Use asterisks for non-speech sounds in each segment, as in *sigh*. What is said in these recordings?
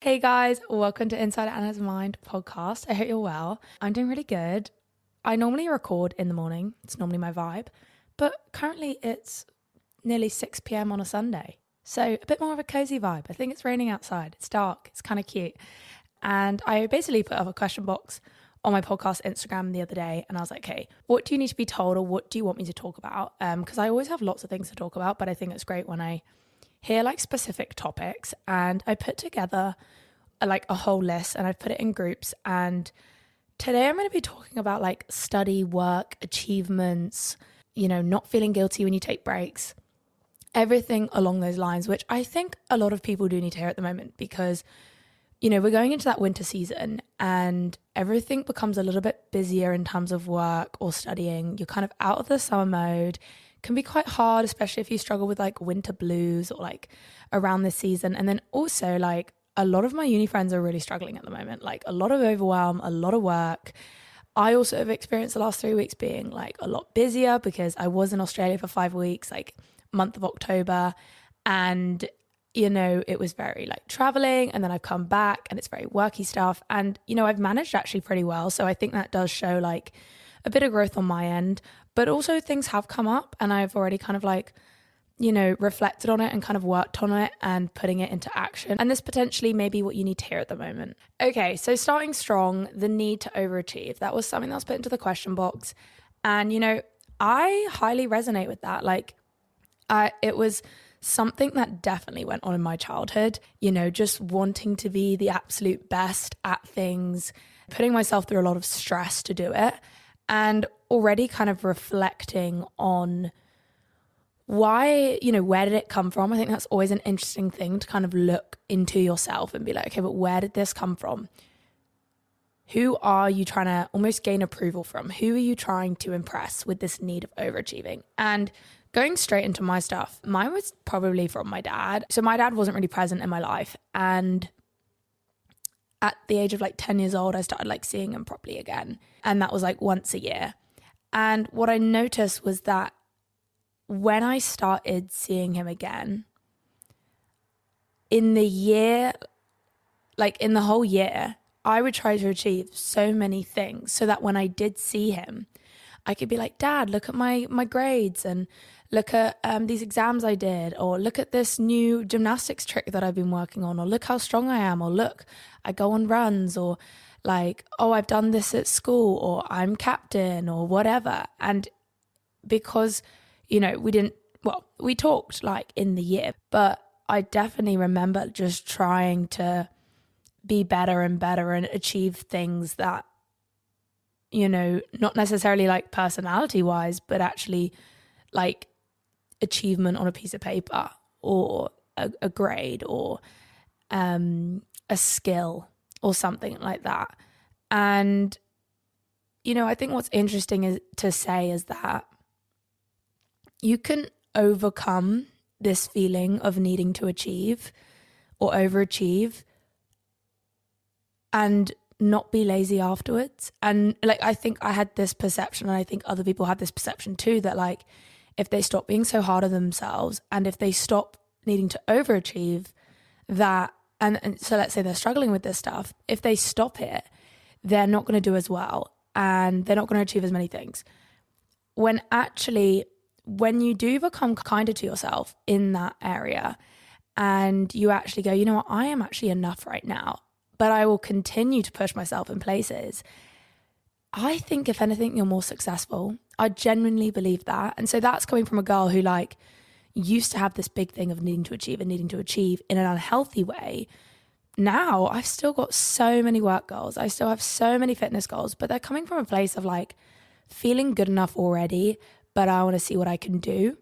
Hey guys, welcome to Inside Anna's Mind podcast. I hope you're well. I'm doing really good. I normally record in the morning, it's normally my vibe, but currently it's nearly 6 pm on a Sunday. So a bit more of a cozy vibe. I think it's raining outside, it's dark, it's kind of cute. And I basically put up a question box on my podcast Instagram the other day and I was like, okay, what do you need to be told or what do you want me to talk about? Because um, I always have lots of things to talk about, but I think it's great when I hear like specific topics and I put together a, like a whole list and I've put it in groups and today I'm going to be talking about like study, work, achievements, you know, not feeling guilty when you take breaks. Everything along those lines, which I think a lot of people do need to hear at the moment because you know, we're going into that winter season and everything becomes a little bit busier in terms of work or studying. You're kind of out of the summer mode can be quite hard, especially if you struggle with like winter blues or like around this season. And then also, like, a lot of my uni friends are really struggling at the moment, like a lot of overwhelm, a lot of work. I also have experienced the last three weeks being like a lot busier because I was in Australia for five weeks, like month of October. And, you know, it was very like traveling. And then I've come back and it's very worky stuff. And, you know, I've managed actually pretty well. So I think that does show like a bit of growth on my end. But also, things have come up, and I've already kind of like, you know, reflected on it and kind of worked on it and putting it into action. And this potentially may be what you need to hear at the moment. Okay, so starting strong, the need to overachieve. That was something that was put into the question box. And, you know, I highly resonate with that. Like, I, it was something that definitely went on in my childhood, you know, just wanting to be the absolute best at things, putting myself through a lot of stress to do it and already kind of reflecting on why, you know, where did it come from? I think that's always an interesting thing to kind of look into yourself and be like, okay, but where did this come from? Who are you trying to almost gain approval from? Who are you trying to impress with this need of overachieving? And going straight into my stuff, mine was probably from my dad. So my dad wasn't really present in my life. And at the age of like 10 years old, I started like seeing him properly again. And that was like once a year. And what I noticed was that when I started seeing him again, in the year, like in the whole year, I would try to achieve so many things so that when I did see him, I could be like, Dad, look at my my grades and look at um, these exams I did, or look at this new gymnastics trick that I've been working on, or look how strong I am, or look, I go on runs, or like, oh, I've done this at school, or I'm captain, or whatever. And because, you know, we didn't, well, we talked like in the year, but I definitely remember just trying to be better and better and achieve things that, you know, not necessarily like personality wise, but actually like achievement on a piece of paper or a, a grade or um, a skill or something like that. And, you know, I think what's interesting is to say is that you can overcome this feeling of needing to achieve or overachieve and not be lazy afterwards. And like, I think I had this perception, and I think other people had this perception too, that like, if they stop being so hard on themselves and if they stop needing to overachieve that and, and so let's say they're struggling with this stuff if they stop it they're not going to do as well and they're not going to achieve as many things when actually when you do become kinder to yourself in that area and you actually go you know what i am actually enough right now but i will continue to push myself in places I think if anything, you're more successful. I genuinely believe that. And so that's coming from a girl who like used to have this big thing of needing to achieve and needing to achieve in an unhealthy way. Now I've still got so many work goals. I still have so many fitness goals, but they're coming from a place of like feeling good enough already, but I want to see what I can do.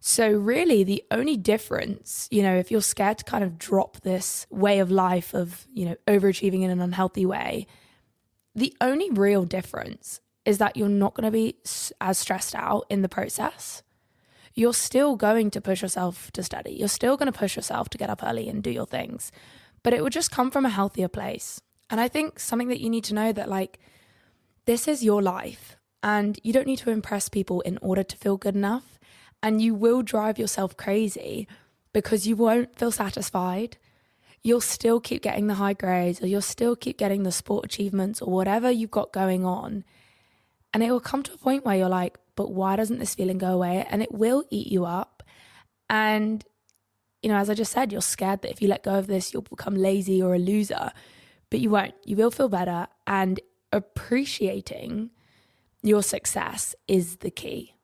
So, really, the only difference, you know, if you're scared to kind of drop this way of life of, you know, overachieving in an unhealthy way, the only real difference is that you're not going to be as stressed out in the process. You're still going to push yourself to study. You're still going to push yourself to get up early and do your things, but it would just come from a healthier place. And I think something that you need to know that, like, this is your life and you don't need to impress people in order to feel good enough. And you will drive yourself crazy because you won't feel satisfied you'll still keep getting the high grades or you'll still keep getting the sport achievements or whatever you've got going on. And it will come to a point where you're like, but why doesn't this feeling go away? And it will eat you up. And, you know, as I just said, you're scared that if you let go of this, you'll become lazy or a loser, but you won't. You will feel better. And appreciating your success is the key.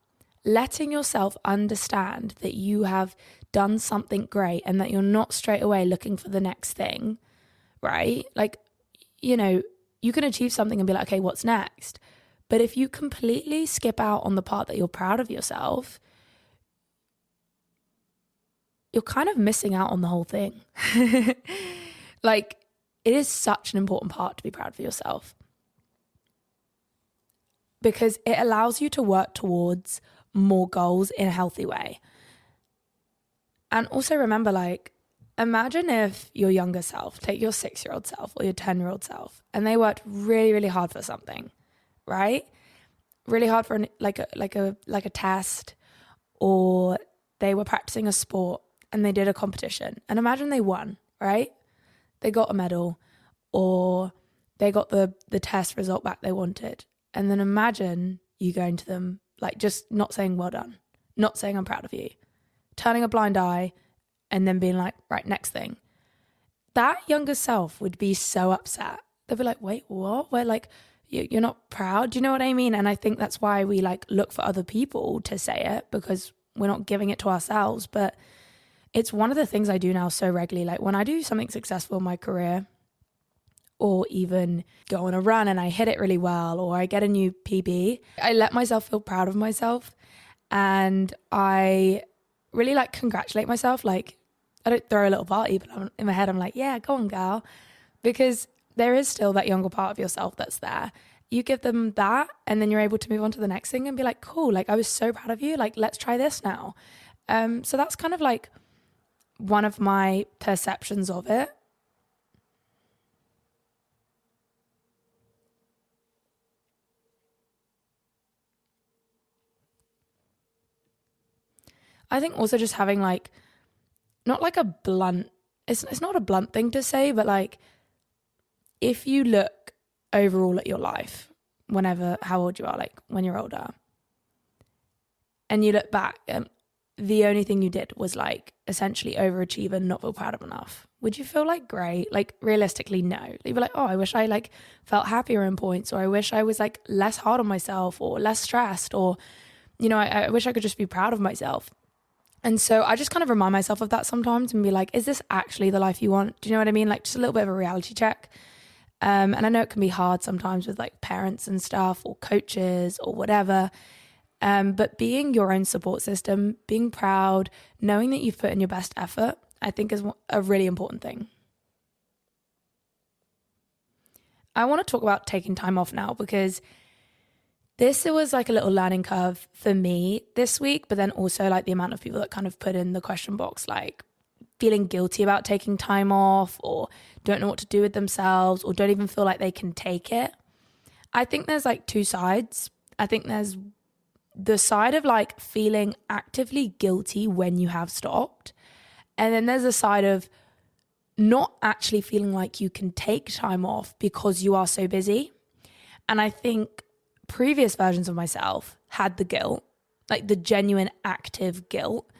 Letting yourself understand that you have done something great and that you're not straight away looking for the next thing, right? Like, you know, you can achieve something and be like, okay, what's next? But if you completely skip out on the part that you're proud of yourself, you're kind of missing out on the whole thing. *laughs* like, it is such an important part to be proud of yourself because it allows you to work towards more goals in a healthy way. And also remember, like, imagine if your younger self, take your six year old self or your 10 year old self, and they worked really, really hard for something, right? Really hard for an, like a like a like a test, or they were practicing a sport and they did a competition. And imagine they won, right? They got a medal, or they got the the test result back they wanted. And then imagine you going to them, like just not saying well done, not saying I'm proud of you, turning a blind eye, and then being like, right, next thing. That younger self would be so upset. They'd be like, wait, what? We're like, you're not proud. Do you know what I mean? And I think that's why we like look for other people to say it because we're not giving it to ourselves. But it's one of the things I do now so regularly. Like when I do something successful in my career, or even go on a run and I hit it really well, or I get a new PB, I let myself feel proud of myself. And I really like congratulate myself. Like, I don't throw a little party, but I'm, in my head, I'm like, yeah, go on, gal. Because there is still that younger part of yourself that's there. You give them that, and then you're able to move on to the next thing and be like, cool, like, I was so proud of you. Like, let's try this now. Um, so that's kind of like one of my perceptions of it. I think also just having like not like a blunt it's it's not a blunt thing to say, but like if you look overall at your life, whenever how old you are, like when you're older, and you look back and the only thing you did was like essentially overachieve and not feel proud of enough. Would you feel like great? Like realistically, no. You'd be like, oh, I wish I like felt happier in points, or I wish I was like less hard on myself, or less stressed, or you know, I, I wish I could just be proud of myself. And so I just kind of remind myself of that sometimes and be like, is this actually the life you want? Do you know what I mean? Like just a little bit of a reality check. Um, and I know it can be hard sometimes with like parents and stuff or coaches or whatever. Um, but being your own support system, being proud, knowing that you've put in your best effort, I think is a really important thing. I want to talk about taking time off now because this was like a little learning curve for me this week, but then also like the amount of people that kind of put in the question box, like feeling guilty about taking time off or don't know what to do with themselves or don't even feel like they can take it. I think there's like two sides. I think there's the side of like feeling actively guilty when you have stopped. And then there's a side of not actually feeling like you can take time off because you are so busy. And I think previous versions of myself had the guilt, like the genuine active guilt.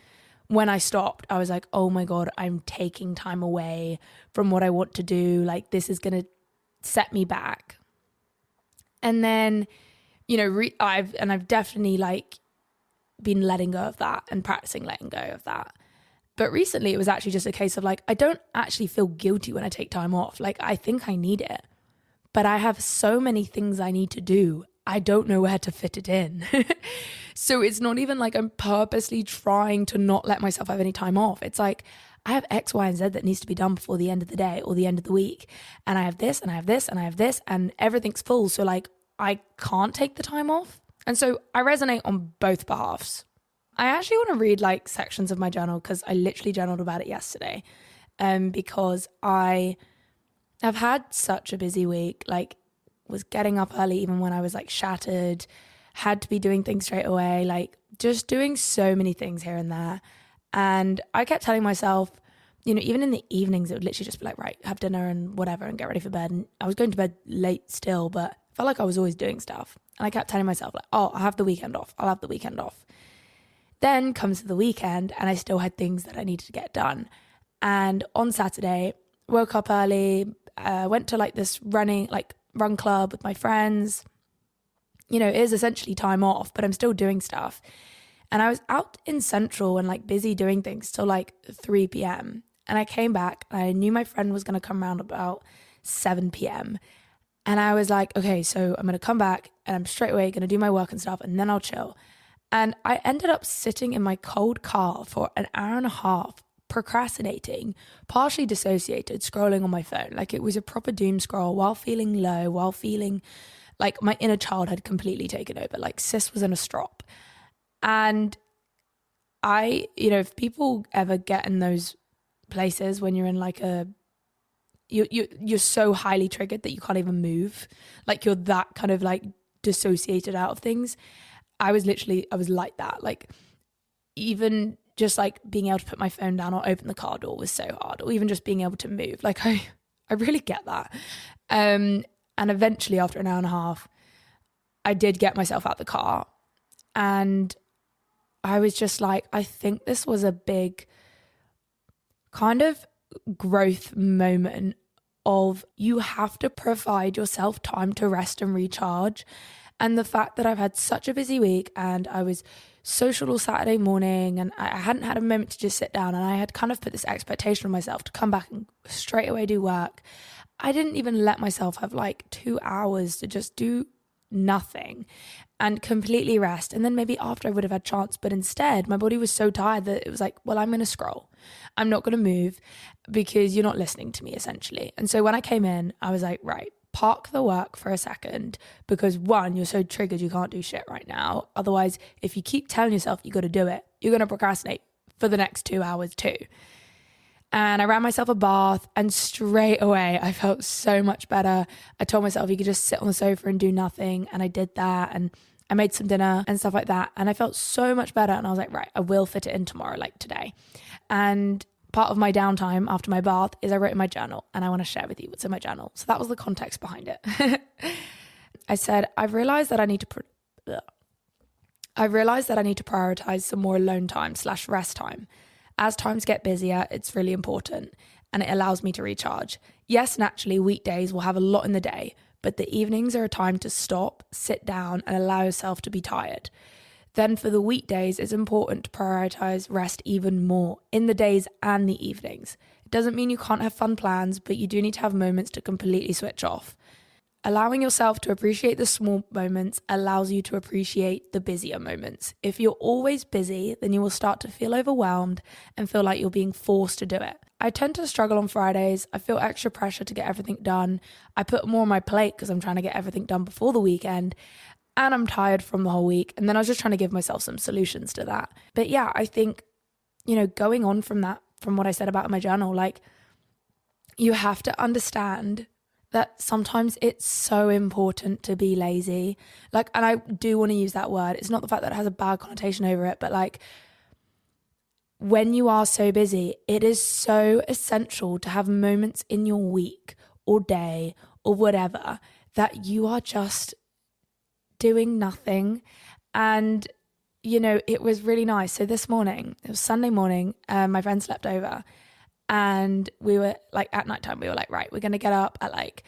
When I stopped, I was like, oh my God, I'm taking time away from what I want to do. Like, this is going to set me back. And then, you know, re- I've, and I've definitely like been letting go of that and practicing letting go of that. But recently, it was actually just a case of like, I don't actually feel guilty when I take time off. Like, I think I need it, but I have so many things I need to do I don't know where to fit it in. *laughs* so it's not even like I'm purposely trying to not let myself have any time off. It's like I have X, Y, and Z that needs to be done before the end of the day or the end of the week. And I have this and I have this and I have this and everything's full. So like I can't take the time off. And so I resonate on both behalves. I actually want to read like sections of my journal because I literally journaled about it yesterday. Um, because I have had such a busy week. Like was getting up early even when I was like shattered, had to be doing things straight away, like just doing so many things here and there. And I kept telling myself you know, even in the evenings, it would literally just be like, right, have dinner and whatever and get ready for bed. And I was going to bed late still, but I felt like I was always doing stuff. And I kept telling myself, like, oh, I'll have the weekend off. I'll have the weekend off. Then comes the weekend, and I still had things that I needed to get done. And on Saturday, woke up early, uh, went to like this running, like run club with my friends. You know, it is essentially time off, but I'm still doing stuff. And I was out in Central and like busy doing things till like 3 p.m. And I came back and I knew my friend was going to come around about 7 p.m. And I was like, okay, so I'm going to come back and I'm straight away going to do my work and stuff and then I'll chill. And I ended up sitting in my cold car for an hour and a half, procrastinating, partially dissociated, scrolling on my phone. Like it was a proper doom scroll while feeling low, while feeling like my inner child had completely taken over. Like sis was in a strop. And I, you know, if people ever get in those places when you're in like a you you you're so highly triggered that you can't even move. Like you're that kind of like dissociated out of things. I was literally I was like that. Like even just like being able to put my phone down or open the car door was so hard or even just being able to move. Like I *laughs* I really get that. Um and eventually after an hour and a half I did get myself out the car and I was just like I think this was a big kind of growth moment of you have to provide yourself time to rest and recharge. And the fact that I've had such a busy week and I was social all Saturday morning and I hadn't had a moment to just sit down and I had kind of put this expectation on myself to come back and straight away do work. I didn't even let myself have like two hours to just do nothing and completely rest. And then maybe after I would have had chance, but instead my body was so tired that it was like, well, I'm going to scroll. I'm not going to move because you're not listening to me essentially. And so when I came in, I was like, right, park the work for a second because one, you're so triggered you can't do shit right now. Otherwise, if you keep telling yourself you got to do it, you're going to procrastinate for the next 2 hours too. And I ran myself a bath, and straight away I felt so much better. I told myself you could just sit on the sofa and do nothing. And I did that. And I made some dinner and stuff like that. And I felt so much better. And I was like, right, I will fit it in tomorrow, like today. And part of my downtime after my bath is I wrote in my journal and I want to share with you what's in my journal. So that was the context behind it. *laughs* I said, I've realized that I need to. I've realized that I need to prioritize some more alone time slash rest time as times get busier, it's really important and it allows me to recharge. Yes, naturally, weekdays will have a lot in the day, but the evenings are a time to stop, sit down, and allow yourself to be tired. Then for the weekdays, it's important to prioritize rest even more in the days and the evenings. It doesn't mean you can't have fun plans, but you do need to have moments to completely switch off. Allowing yourself to appreciate the small moments allows you to appreciate the busier moments. If you're always busy, then you will start to feel overwhelmed and feel like you're being forced to do it. I tend to struggle on Fridays. I feel extra pressure to get everything done. I put more on my plate because I'm trying to get everything done before the weekend. And I'm tired from the whole week. And then I was just trying to give myself some solutions to that. But yeah, I think, you know, going on from that, from what I said about my journal, like, you have to understand that sometimes it's so important to be lazy. Like, and I do want to use that word. It's not the fact that it has a bad connotation over it, but like, when you are so busy, it is so essential to have moments in your week or day or whatever that you are just doing nothing. And, you know, it was really nice. So this morning, it was Sunday morning, um, my friend slept over and we were like at night time we were like right we're gonna get up at like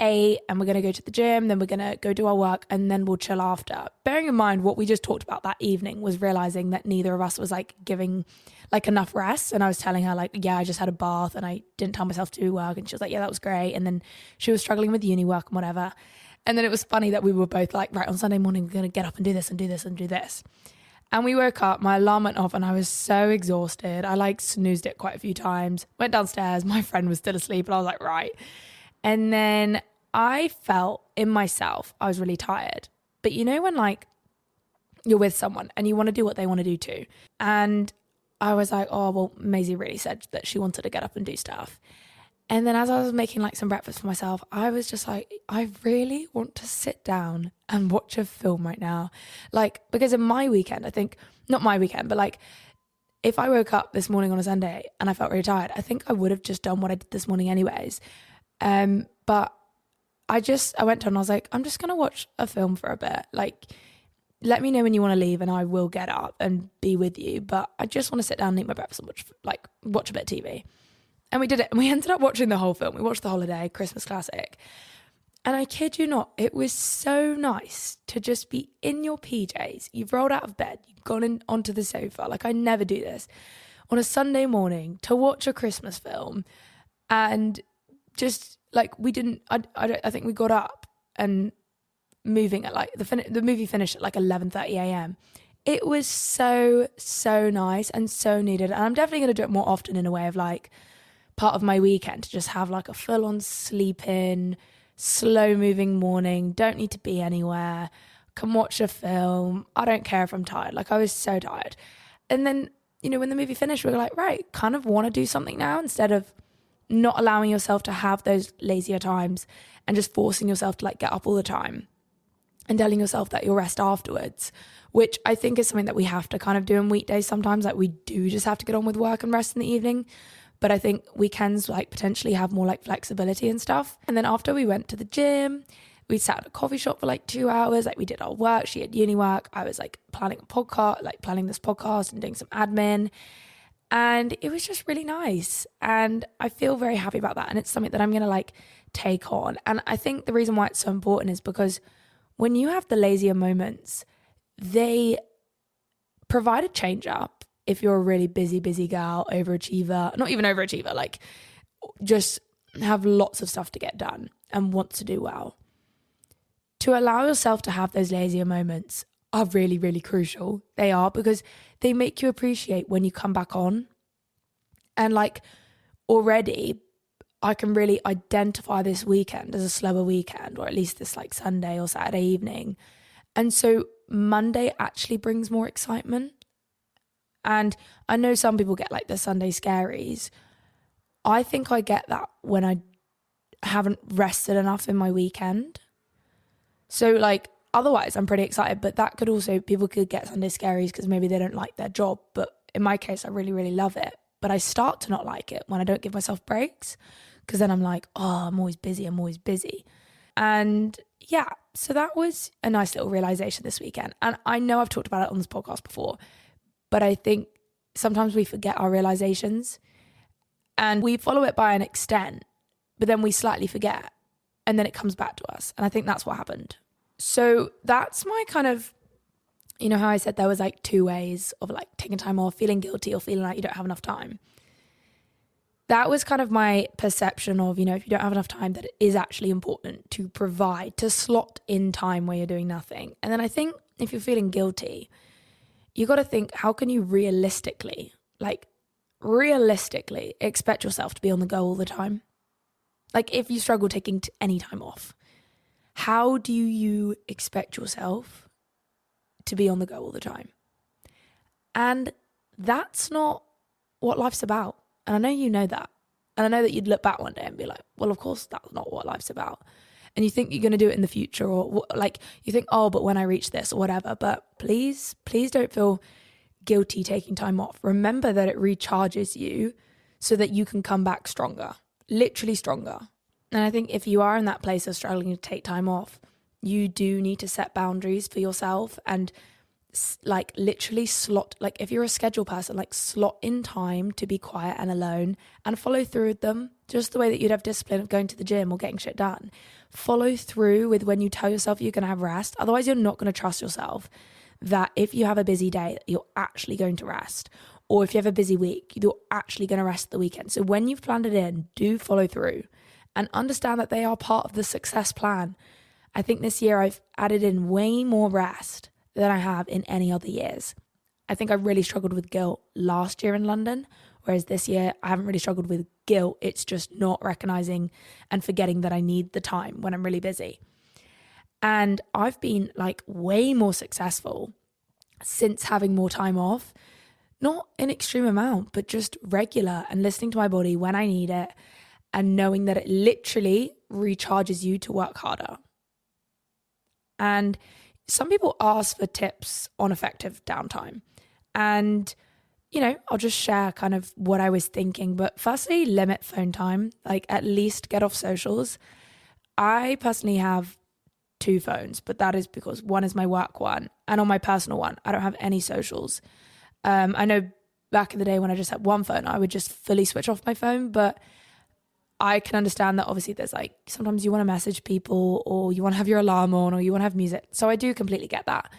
eight and we're gonna go to the gym then we're gonna go do our work and then we'll chill after. Bearing in mind what we just talked about that evening was realizing that neither of us was like giving like enough rest. And i was telling her like yeah i just had a bath and i didn't tell myself to do work. And she was like yeah that was great. And then she was struggling with uni work and whatever and then it was funny that we were both like right on sunday morning we're gonna get up and do this and do this and do this and we woke up, my alarm went off, and I was so exhausted. I like snoozed it quite a few times. Went downstairs, my friend was still asleep, and I was like, right. And then I felt in myself, I was really tired. But you know, when like you're with someone and you want to do what they want to do too. And I was like, oh, well, Maisie really said that she wanted to get up and do stuff. And then as I was making like some breakfast for myself, I was just like, I really want to sit down and watch a film right now. Like, because in my weekend, I think, not my weekend, but like if I woke up this morning on a Sunday and I felt really tired, I think I would have just done what I did this morning anyways. Um, but I just I went on. I was like, I'm just gonna watch a film for a bit. Like, let me know when you want to leave, and I will get up and be with you. But I just want to sit down and eat my breakfast and watch like watch a bit of TV. And we did it. And we ended up watching the whole film. We watched the holiday Christmas classic. And I kid you not, it was so nice to just be in your PJs. You've rolled out of bed, you've gone in onto the sofa. Like I never do this on a Sunday morning to watch a Christmas film, and just like we didn't. I I, I think we got up and moving at like the fin- the movie finished at like eleven thirty a.m. It was so so nice and so needed, and I'm definitely going to do it more often in a way of like part of my weekend to just have like a full on sleep in slow moving morning, don't need to be anywhere, can watch a film. I don't care if I'm tired. Like I was so tired. And then, you know, when the movie finished, we were like, right, kind of want to do something now instead of not allowing yourself to have those lazier times and just forcing yourself to like get up all the time and telling yourself that you'll rest afterwards, which I think is something that we have to kind of do in weekdays sometimes. Like we do just have to get on with work and rest in the evening. But I think weekends like potentially have more like flexibility and stuff. And then after we went to the gym, we sat at a coffee shop for like two hours. Like we did our work. She had uni work. I was like planning a podcast, like planning this podcast and doing some admin. And it was just really nice. And I feel very happy about that. And it's something that I'm going to like take on. And I think the reason why it's so important is because when you have the lazier moments, they provide a change up if you're a really busy, busy gal, overachiever, not even overachiever, like just have lots of stuff to get done and want to do well. To allow yourself to have those lazier moments are really, really crucial. They are because they make you appreciate when you come back on. And like already, I can really identify this weekend as a slower weekend, or at least this like Sunday or Saturday evening. And so Monday actually brings more excitement. And I know some people get like the Sunday scaries. I think I get that when I haven't rested enough in my weekend. So, like, otherwise, I'm pretty excited, but that could also, people could get Sunday scaries because maybe they don't like their job. But in my case, I really, really love it. But I start to not like it when I don't give myself breaks because then I'm like, oh, I'm always busy. I'm always busy. And yeah, so that was a nice little realization this weekend. And I know I've talked about it on this podcast before, but I think sometimes we forget our realizations and we follow it by an extent, but then we slightly forget and then it comes back to us. And I think that's what happened. So that's my kind of, you know, how I said there was like two ways of like taking time off, feeling guilty or feeling like you don't have enough time. That was kind of my perception of, you know, if you don't have enough time, that it is actually important to provide, to slot in time where you're doing nothing. And then I think if you're feeling guilty, you got to think how can you realistically, like realistically, expect yourself to be on the go all the time? Like if you struggle taking any time off, how do you expect yourself to be on the go all the time? And that's not what life's about. And I know you know that. And I know that you'd look back one day and be like, well, of course, that's not what life's about and you think you're going to do it in the future or like you think oh but when i reach this or whatever. But please please don't feel guilty taking time off. Remember that it recharges you so that you can come back stronger literally stronger. And i think if you are in that place of struggling to take time off you do need to set boundaries for yourself and like literally slot like if you're a schedule person like slot in time to be quiet and alone and follow through with them. Just the way that you'd have discipline of going to the gym or getting shit done follow through with when you tell yourself you're going to have rest. Otherwise, you're not going to trust yourself that if you have a busy day, you're actually going to rest. Or if you have a busy week, you're actually going to rest the weekend. So when you've planned it in, do follow through and understand that they are part of the success plan. I think this year I've added in way more rest than I have in any other years. I think I really struggled with guilt last year in London, whereas this year I haven't really struggled with guilt. It's just not recognizing and forgetting that I need the time when I'm really busy. And I've been like way more successful since having more time off, not an extreme amount, but just regular and listening to my body when I need it and knowing that it literally recharges you to work harder. And some people ask for tips on effective downtime. And you know, I'll just share kind of what I was thinking. But firstly, limit phone time, like at least get off socials. I personally have two phones, but that is because one is my work one, and on my personal one, I don't have any socials. Um, I know back in the day when I just had one phone, I would just fully switch off my phone, but I can understand that obviously there's like sometimes you want to message people or you want to have your alarm on or you want to have music. So I do completely get that.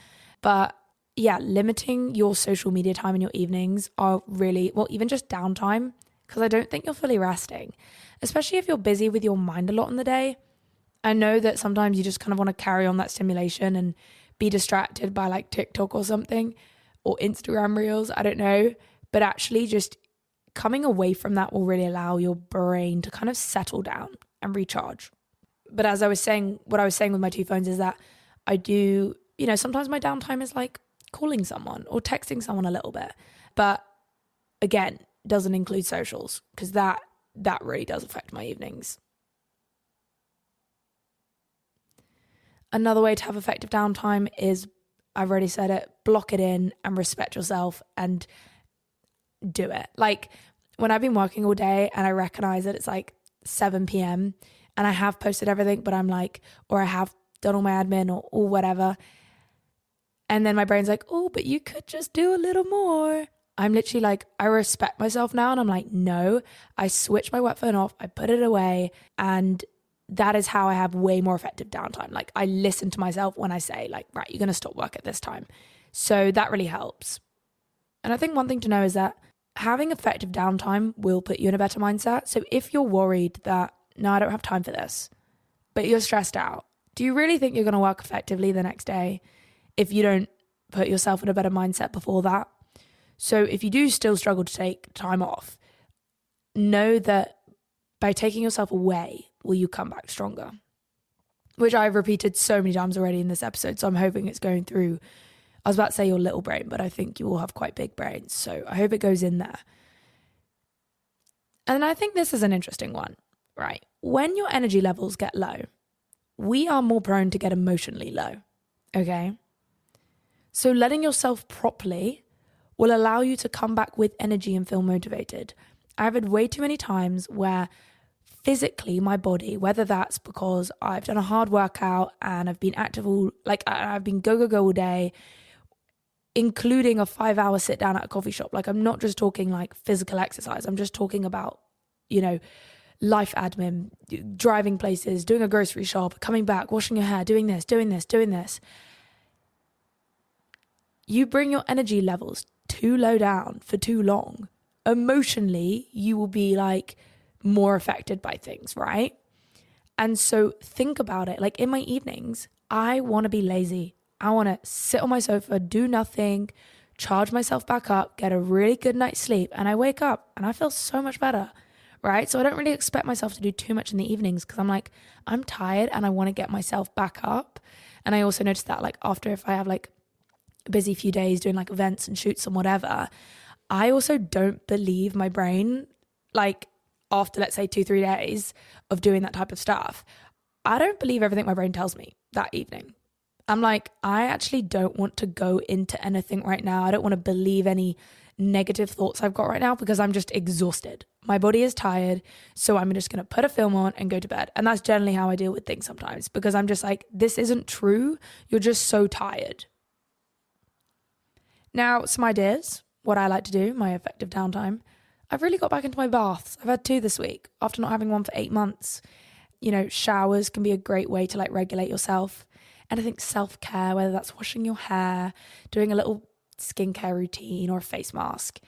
But yeah, limiting your social media time in your evenings are really, well, even just downtime, because I don't think you're fully resting, especially if you're busy with your mind a lot in the day. I know that sometimes you just kind of want to carry on that stimulation and be distracted by like TikTok or something or Instagram reels. I don't know. But actually, just coming away from that will really allow your brain to kind of settle down and recharge. But as I was saying, what I was saying with my two phones is that I do, you know, sometimes my downtime is like calling someone or texting someone a little bit. But again, doesn't include socials because that that really does affect my evenings. Another way to have effective downtime is I've already said it, block it in and respect yourself and do it. Like when I've been working all day and I recognize that it's like 7 p.m. and I have posted everything, but I'm like, or I have done all my admin or, or whatever. And then my brain's like, oh, but you could just do a little more. I'm literally like, I respect myself now. And I'm like, no, I switch my work phone off, I put it away. And that is how I have way more effective downtime. Like, I listen to myself when I say, like, right, you're going to stop work at this time. So that really helps. And I think one thing to know is that having effective downtime will put you in a better mindset. So if you're worried that, no, I don't have time for this, but you're stressed out, do you really think you're going to work effectively the next day if you don't put yourself in a better mindset before that? So if you do still struggle to take time off, know that by taking yourself away, will you come back stronger? Which I've repeated so many times already in this episode. So I'm hoping it's going through I was about to say your little brain, but I think you all have quite big brains. So I hope it goes in there. And I think this is an interesting one, right? When your energy levels get low, we are more prone to get emotionally low. Okay. So letting yourself properly will allow you to come back with energy and feel motivated. I've had way too many times where physically my body, whether that's because I've done a hard workout and I've been active all like I've been go go go all day, including a five hour sit down at a coffee shop. Like, I'm not just talking like physical exercise, I'm just talking about, you know, life admin, driving places, doing a grocery shop, coming back, washing your hair, doing this, doing this, doing this. You bring your energy levels too low down for too long. Emotionally, you will be like more affected by things, right? And so think about it. Like in my evenings, I want to be lazy. I want to sit on my sofa, do nothing, charge myself back up, get a really good night's sleep, and I wake up and I feel so much better. Right. So I don't really expect myself to do too much in the evenings because I'm like, I'm tired and I want to get myself back up. And I also notice that, like, after if I have like busy few days doing like events and shoots and whatever, I also don't believe my brain, like, after let's say two, three days of doing that type of stuff, I don't believe everything my brain tells me that evening. I'm like, I actually don't want to go into anything right now. I don't want to believe any negative thoughts I've got right now because I'm just exhausted. My body is tired. So I'm just going to put a film on and go to bed. And that's generally how I deal with things sometimes because I'm just like, this isn't true. You're just so tired. Now, some ideas, what I like to do, my effective downtime. I've really got back into my baths. I've had two this week after not having one for eight months. You know, showers can be a great way to like regulate yourself. And I think self care, whether that's washing your hair, doing a little skincare routine or a face mask,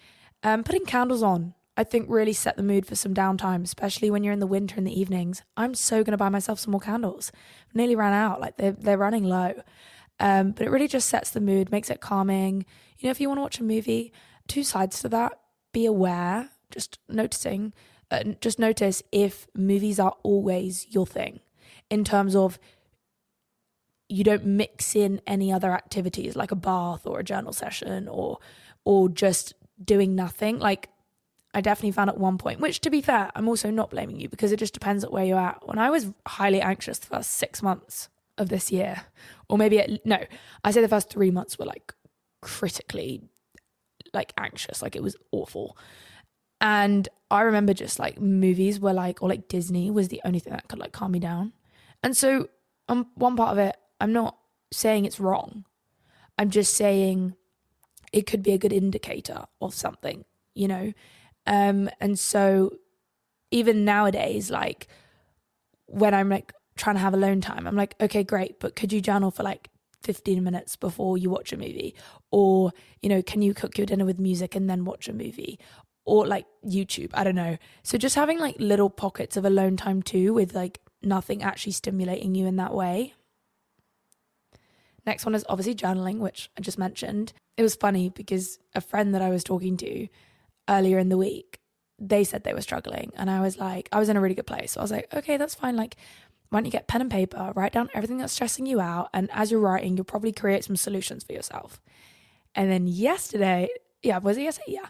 um, putting candles on, I think really set the mood for some downtime, especially when you're in the winter in the evenings. I'm so going to buy myself some more candles. I've nearly ran out, like they're, they're running low. Um, but it really just sets the mood, makes it calming. You know, if you want to watch a movie, two sides to that be aware, just noticing, uh, just notice if movies are always your thing in terms of you don't mix in any other activities like a bath or a journal session or or just doing nothing like I definitely found at one point, which to be fair, I'm also not blaming you because it just depends at where you're at. When I was highly anxious first six months of this year, or maybe at, no, I say the first three months were like critically like anxious. Like it was awful. And I remember just like movies were like, or like Disney was the only thing that could like calm me down. And so, um, one part of it, I'm not saying it's wrong. I'm just saying it could be a good indicator of something, you know? Um, and so, even nowadays, like when I'm like trying to have alone time, I'm like, okay, great, but could you journal for like 15 minutes before you watch a movie? Or, you know, can you cook your dinner with music and then watch a movie? Or like YouTube, I don't know. So just having like little pockets of alone time too, with like nothing actually stimulating you in that way. Next one is obviously journaling, which I just mentioned. It was funny because a friend that I was talking to earlier in the week, they said they were struggling. And I was like, I was in a really good place. So I was like, okay, that's fine. Like, why don't you get pen and paper, write down everything that's stressing you out. And as you're writing, you'll probably create some solutions for yourself. And then yesterday, yeah, was it yesterday? Yeah.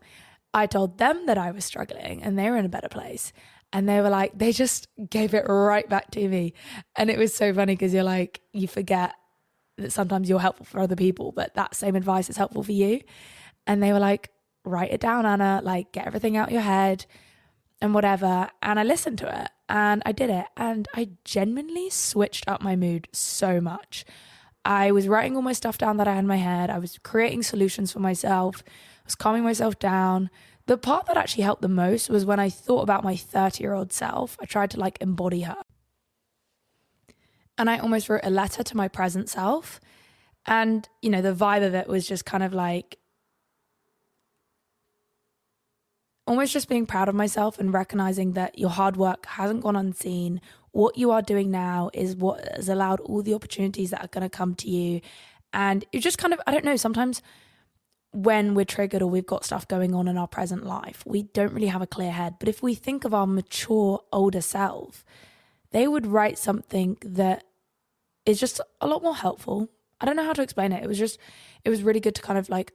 I told them that I was struggling and they were in a better place. And they were like, they just gave it right back to me. And it was so funny because you're like, you forget that sometimes you're helpful for other people, but that same advice is helpful for you. And they were like, write it down, Anna, like get everything out your head and whatever. And I listened to it and I did it. And I genuinely switched up my mood so much. I was writing all my stuff down that I had in my head. I was creating solutions for myself. I was calming myself down. The part that actually helped the most was when I thought about my 30 year old self. I tried to like embody her. And I almost wrote a letter to my present self. And, you know, the vibe of it was just kind of like almost just being proud of myself and recognizing that your hard work hasn't gone unseen. What you are doing now is what has allowed all the opportunities that are going to come to you. And it just kind of, I don't know, sometimes when we're triggered or we've got stuff going on in our present life, we don't really have a clear head. But if we think of our mature, older self, they would write something that is just a lot more helpful. I don't know how to explain it. It was just, it was really good to kind of like,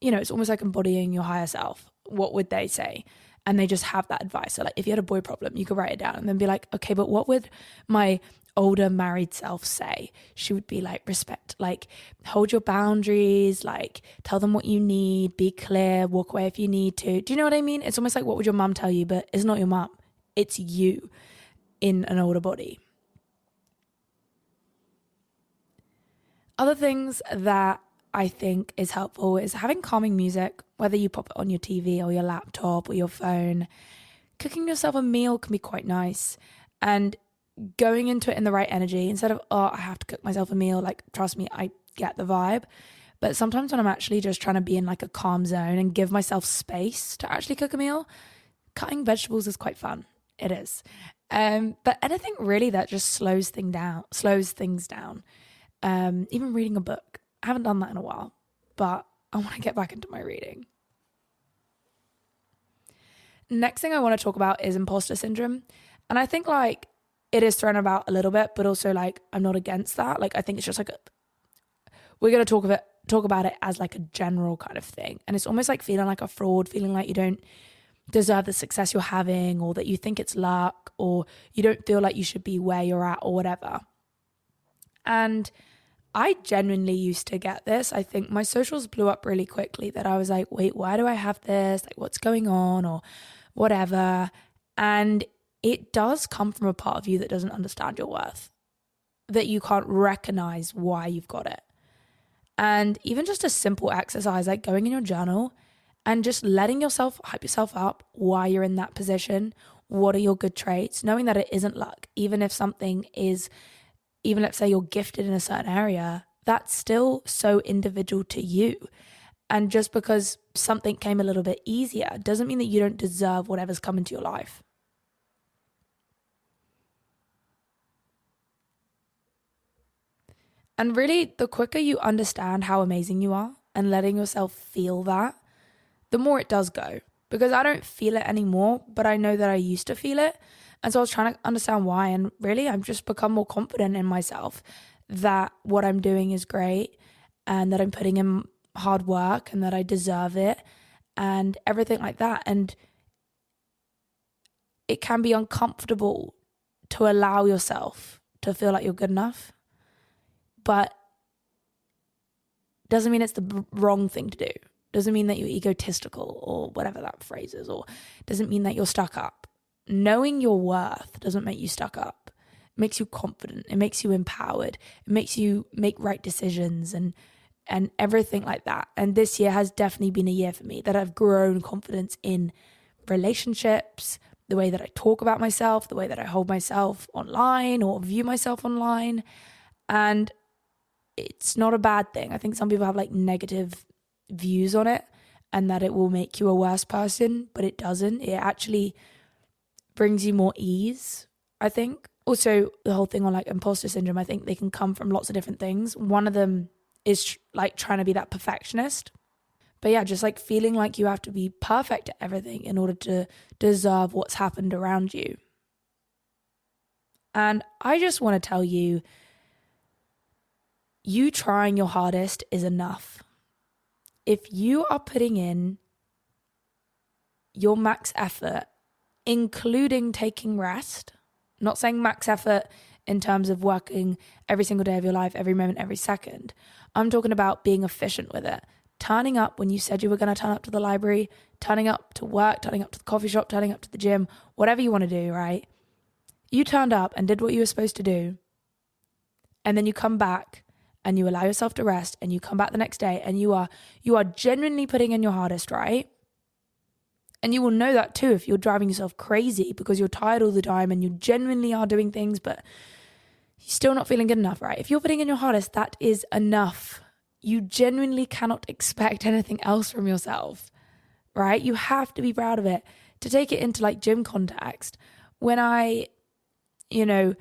you know, it's almost like embodying your higher self. What would they say? And they just have that advice. So, like, if you had a boy problem, you could write it down and then be like, okay, but what would my older married self say? She would be like, respect, like, hold your boundaries, like, tell them what you need, be clear, walk away if you need to. Do you know what I mean? It's almost like, what would your mum tell you? But it's not your mum, it's you in an older body. Other things that I think is helpful is having calming music, whether you pop it on your TV or your laptop or your phone. Cooking yourself a meal can be quite nice. And going into it in the right energy instead of, oh, I have to cook myself a meal. Like, trust me, I get the vibe. But sometimes when I'm actually just trying to be in like a calm zone and give myself space to actually cook a meal, cutting vegetables is quite fun. It is. Um, but anything really that just slows thing down, slows things down. Um, even reading a book. I haven't done that in a while, but I want to get back into my reading. Next thing I want to talk about is imposter syndrome. And I think like it is thrown about a little bit, but also like I'm not against that. Like I think it's just like a, we're gonna talk of it talk about it as like a general kind of thing. And it's almost like feeling like a fraud, feeling like you don't deserve the success you're having or that you think it's luck or you don't feel like you should be where you're at or whatever. And I genuinely used to get this. I think my socials blew up really quickly that I was like, wait, why do I have this? Like, what's going on or whatever. And it does come from a part of you that doesn't understand your worth, that you can't recognize why you've got it. And even just a simple exercise like going in your journal and just letting yourself hype yourself up why you're in that position. What are your good traits? Knowing that it isn't luck, even if something is, even let's say you're gifted in a certain area, that's still so individual to you. And just because something came a little bit easier doesn't mean that you don't deserve whatever's come into your life. And really, the quicker you understand how amazing you are and letting yourself feel that, the more it does go. Because I don't feel it anymore, but I know that I used to feel it. And so I was trying to understand why. And really, I've just become more confident in myself that what I'm doing is great and that I'm putting in hard work and that I deserve it and everything like that. And it can be uncomfortable to allow yourself to feel like you're good enough, but doesn't mean it's the wrong thing to do Doesn't mean that you're egotistical or whatever that phrase is, or doesn't mean that you're stuck up. Knowing your worth doesn't make you stuck up. It makes you confident. It makes you empowered. It makes you make right decisions and and everything like that. And this year has definitely been a year for me that I've grown confidence in relationships, the way that I talk about myself, the way that I hold myself online or view myself online. And it's not a bad thing. I think some people have like negative views on it and that it will make you a worse person, but it doesn't. It actually brings you more ease, I think. Also, the whole thing on like imposter syndrome, I think they can come from lots of different things. One of them is like trying to be that perfectionist. But yeah, just like feeling like you have to be perfect at everything in order to deserve what's happened around you. And I just want to tell you you trying your hardest is enough. If you are putting in your max effort, including taking rest, not saying max effort in terms of working every single day of your life, every moment, every second. I'm talking about being efficient with it. Turning up when you said you were going to turn up to the library, turning up to work, turning up to the coffee shop, turning up to the gym, whatever you want to do, right? You turned up and did what you were supposed to do. And then you come back and you allow yourself to rest and you come back the next day and you are you are genuinely putting in your hardest, right? And you will know that too if you're driving yourself crazy because you're tired all the time and you genuinely are doing things but you're still not feeling good enough, right? If you're putting in your hardest, that is enough. You genuinely cannot expect *laughs* anything else from yourself, right? You have to be proud of it. To take it into like gym context, when I, you know,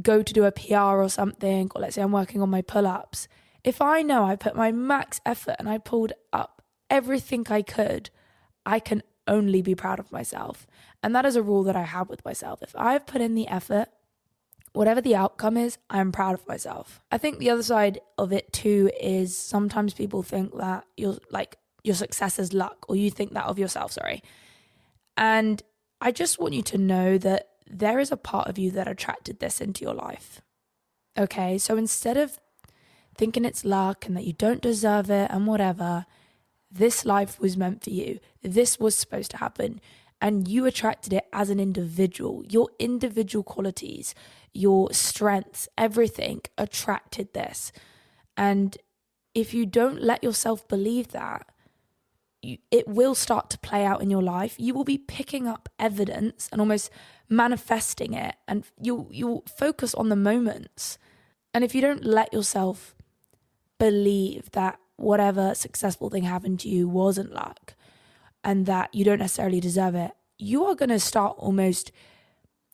go to do a PR or something, or let's say I'm working on my pull ups, if I know I put my max effort and I pulled up everything I could, I can only be proud of myself. And that is a rule that I have with myself. If I've put in the effort, whatever the outcome is, I'm proud of myself. I think the other side of it too is sometimes people think that you're like your success is luck, or you think that of yourself, sorry. And I just want you to know that there is a part of you that attracted this into your life. Okay, so instead of thinking it's luck and that you don't deserve it and whatever, this life was meant for you. This was supposed to happen. And you attracted it as an individual. Your individual qualities, your strengths, everything attracted this. And if you don't let yourself believe that, you, it will start to play out in your life. You will be picking up evidence and almost manifesting it, and you'll you'll focus on the moments. And if you don't let yourself believe that whatever successful thing happened to you wasn't luck, and that you don't necessarily deserve it, you are going to start almost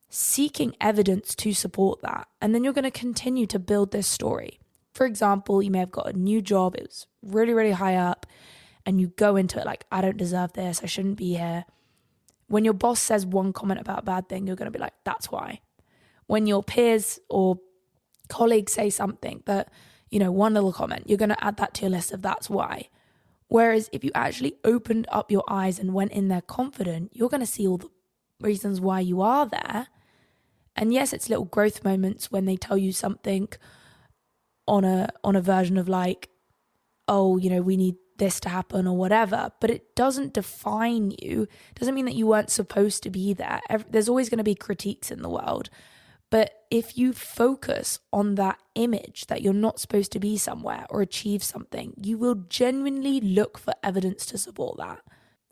seeking evidence to support that. And then you're going to continue to build this story. For example, you may have got a new job, it was really, really high up, and you go into it like, I don't deserve this, I shouldn't be here. When your boss says one comment about a bad thing, you're going to be like, that's why. When your peers or colleagues say something that, you know, one little comment, you're going to add that to your list of that's why. Whereas if you actually opened up your eyes and went in there confident, you're going to see all the reasons why you are there and yes, it's little growth moments when they tell you something on a on a version of like, oh, you know, we need this to happen or whatever, but it doesn't define you. It doesn't mean that you weren't supposed to be there. There's always going to be critiques in the world. But if you focus on that image that you're not supposed to be somewhere or achieve something, you will genuinely look for evidence to support that.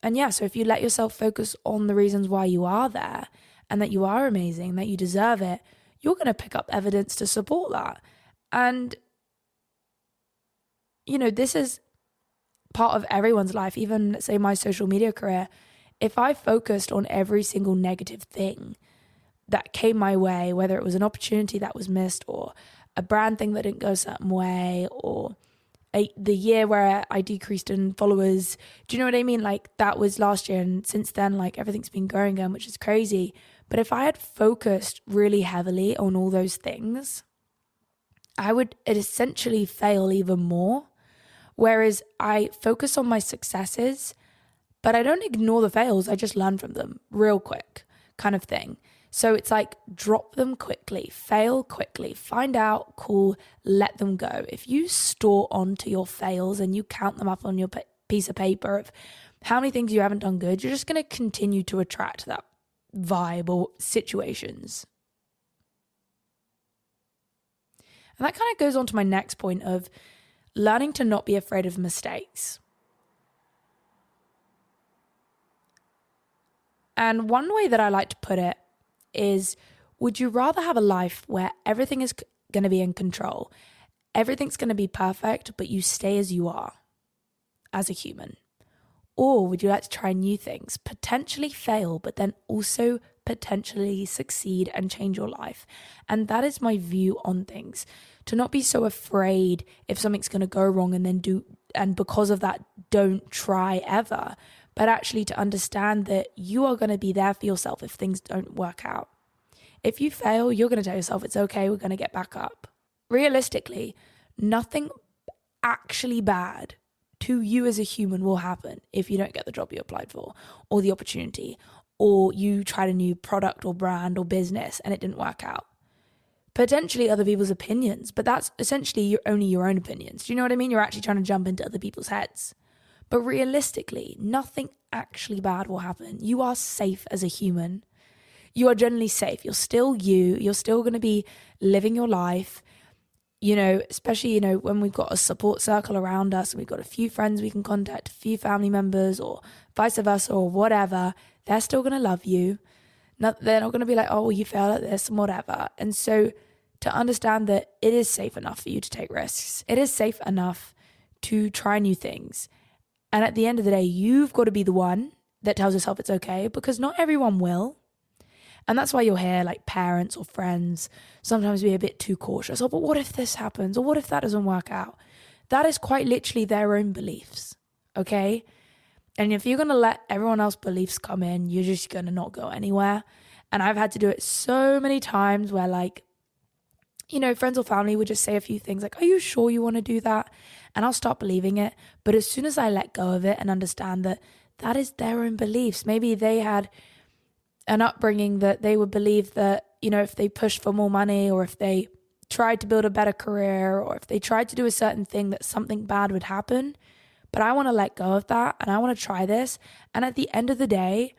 And yeah, so if you let yourself focus on the reasons why you are there and that you are amazing, that you deserve it, you're going to pick up evidence to support that. And, you know, this is part of everyone's life, even say my social media career. If I focused on every single negative thing that came my way, whether it was an opportunity that was missed or a brand thing that didn't go a certain way or a, the year where I decreased in followers. Do you know what I mean? Like that was last year, and since then, like everything's been growing again, which is crazy. But if I had focused really heavily on all those things, I would essentially fail even more. Whereas I focus on my successes, but I don't ignore the fails, I just learn from them real quick, kind of thing. So it's like drop them quickly, fail quickly, find out, cool, let them go. If you store onto your fails and you count them up on your piece of paper of how many things you haven't done good, you're just going to continue to attract that or situations. And that kind of goes on to my next point of learning to not be afraid of mistakes. And one way that I like to put it is would you rather have a life where everything is going to be in control, everything's going to be perfect, but you stay as you are as a human? Or would you like to try new things, potentially fail, but then also potentially succeed and change your life? And that is my view on things. To not be so afraid if something's going to go wrong and then do, and because of that, don't try ever, but actually to understand that you are going to be there for yourself if things don't work out. If you fail, you're going to tell yourself it's okay, we're going to get back up. Realistically, nothing actually bad to you as a human will happen if you don't get the job you applied for or the opportunity or you tried a new product or brand or business and it didn't work out. Potentially other people's opinions, but that's essentially your, only your own opinions. Do you know what I mean? You're actually trying to jump into other people's heads. But realistically, nothing actually bad will happen. You are safe as a human. You are generally safe. You're still you. You're still going to be living your life you know, especially, you know, when we've got a support circle around us and we've got a few friends we can contact, a few family members or vice versa or whatever, they're still going to love you. Not, they're not going to be like, oh, well, you failed at this and whatever. And so to understand that it is safe enough for you to take risks, it is safe enough to try new things. And at the end of the day, you've got to be the one that tells yourself it's okay because not everyone will. And that's why you'll hear like parents or friends sometimes be a bit too cautious. Oh, but what if this happens? Or what if that doesn't work out? That is quite literally their own beliefs. Okay. And if you're going to let everyone else's beliefs come in, you're just going to not go anywhere. And I've had to do it so many times where, like, you know, friends or family would just say a few things like, Are you sure you want to do that? And I'll stop believing it. But as soon as I let go of it and understand that that is their own beliefs, maybe they had an upbringing that they would believe that, you know, if they pushed for more money or if they tried to build a better career or if they tried to do a certain thing that something bad would happen. But I want to let go of that and I want to try this. And at the end of the day,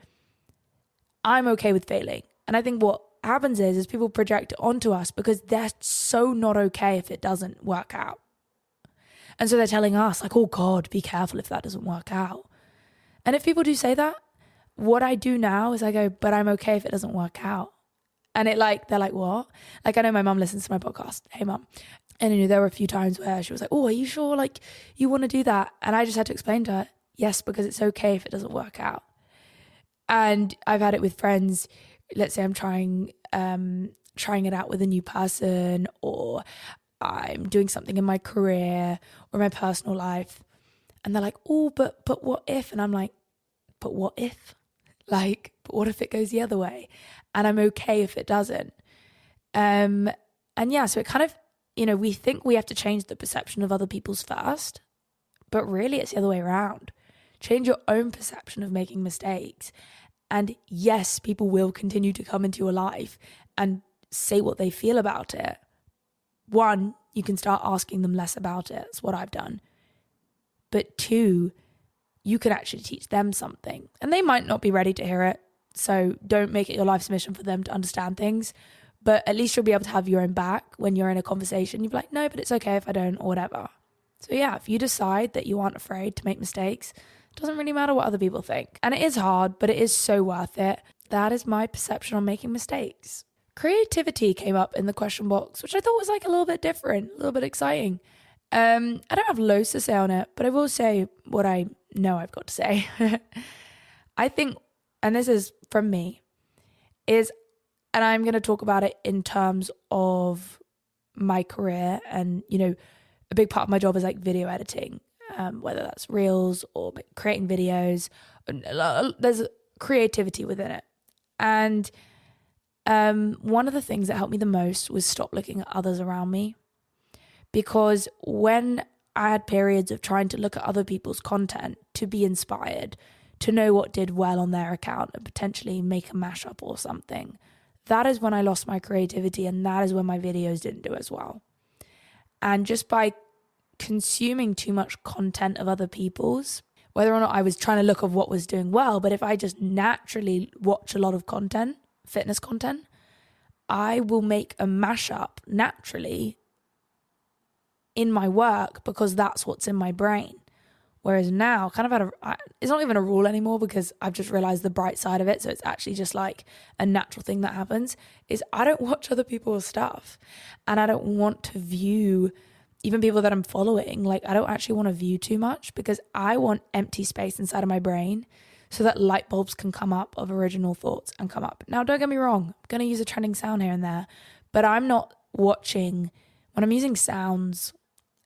I'm okay with failing. And I think what happens is is people project onto us because they're so not okay if it doesn't work out. And so they're telling us like, "Oh god, be careful if that doesn't work out." And if people do say that, what I do now is I go, but I'm okay if it doesn't work out. And it like, they're like, what? Like, I know my mum listens to my podcast. Hey, mum. And you know, there were a few times where she was like, oh, are you sure? Like, you want to do that? And I just had to explain to her, yes, because it's okay if it doesn't work out. And I've had it with friends. Let's say I'm trying, um, trying it out with a new person or I'm doing something in my career or my personal life. And they're like, oh, but, but what if? And I'm like, but what if? *laughs* Like, but what if it goes the other way? And I'm okay if it doesn't. Um, and yeah, so it kind of, you know, we think we have to change the perception of other people's first, but really it's the other way around. Change your own perception of making mistakes. And yes, people will continue to come into your life and say what they feel about it. One, you can start asking them less about it. That's what I've done. But two, you could actually teach them something. And they might not be ready to hear it. So don't make it your life's mission for them to understand things. But at least you'll be able to have your own back when you're in a conversation. You'll be like, no, but it's okay if I don't, or whatever. So yeah, if you decide that you aren't afraid to make mistakes, it doesn't really matter what other people think. And it is hard, but it is so worth it. That is my perception on making mistakes. Creativity came up in the question box, which I thought was like a little bit different, a little bit exciting. Um, I don't have loads to say on it, but I will say what I know I've got to say. *laughs* I think, and this is from me, is, and I'm going to talk about it in terms of my career. And, you know, a big part of my job is like video editing, um, whether that's reels or creating videos. There's creativity within it. And um, one of the things that helped me the most was stop looking at others around me. Because when I had periods of trying to look at other people's content to be inspired, to know what did well on their account and potentially make a mashup or something. That is when I lost my creativity, and that is when my videos didn't do as well. And just by consuming too much content of other people's, whether or not I was trying to look of what was doing well, but if I just naturally watch a lot of content, fitness content, I will make a mashup naturally in my work because that's what's in my brain. Whereas now, kind of at a, it's not even a rule anymore because I've just realized the bright side of it. So it's actually just like a natural thing that happens is I don't *laughs* watch other people's stuff and I don't want to view even people that I'm following. Like, I don't actually want to view too much because I want empty space inside of my brain so that light bulbs can come up of original thoughts and come up. Now, don't get me wrong, I'm going to use a trending sound here and there, but I'm not watching when I'm using sounds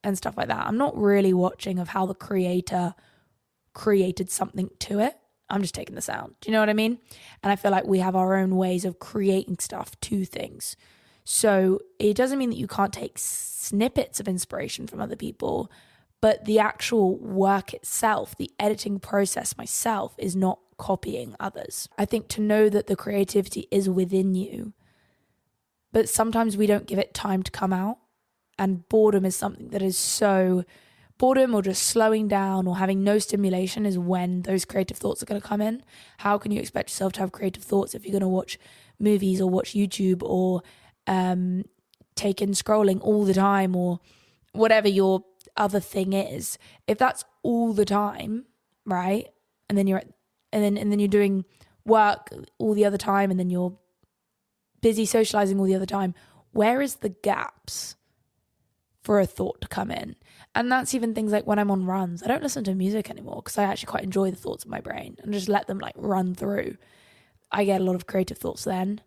and stuff like that. I'm not really watching of how the creator created something to it. I'm just taking the sound. Do you know what I mean? And I feel like we have our own ways of creating stuff to things. So it doesn't mean that you can't take snippets of inspiration from other people, but the actual work itself, the editing process myself, is not copying others. I think to know that the creativity is within you, but sometimes we don't give it time to come out and boredom is something that is so boredom or just slowing down or having no stimulation is when those creative thoughts are going to come in. How can you expect yourself to have creative thoughts if you're going to watch movies or watch YouTube or um, take in scrolling all the time or whatever your other thing is? If that's all the time, right? And then you're at, and then and then you're doing work all the other time and then you're busy socializing all the other time. Where is the gaps? for a thought to come in. And that's even things like when I'm on runs, I don't listen to music anymore because I actually quite enjoy the thoughts of my brain and just let them like run through. I get a lot of creative thoughts then.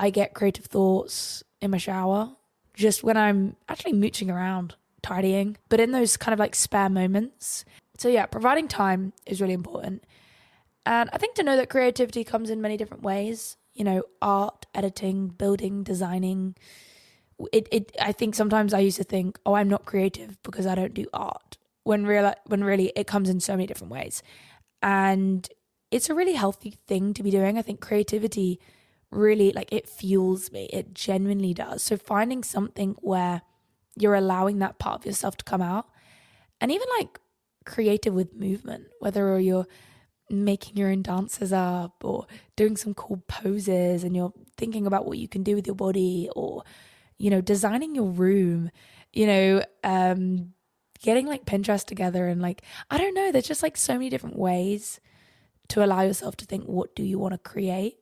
I get creative thoughts in my shower, just when I'm actually mooching around, tidying, but in those kind of like spare moments. So, yeah, providing time is really important. And I think to know that creativity comes in many different ways, you know, art, editing, building, designing, it, it I think sometimes I used to think, oh, I'm not creative because I don't do art. When real when really it comes in so many different ways. And it's a really healthy thing to be doing. I think creativity really like it fuels me. It genuinely does. So finding something where you're allowing that part of yourself to come out and even like creative with movement, whether or you're making your own dances up or doing some cool poses and you're thinking about what you can do with your body or you know, designing your room, you know, um, getting like Pinterest together and like, I don't know, there's just like so many different ways to allow yourself to think, what do you want to create?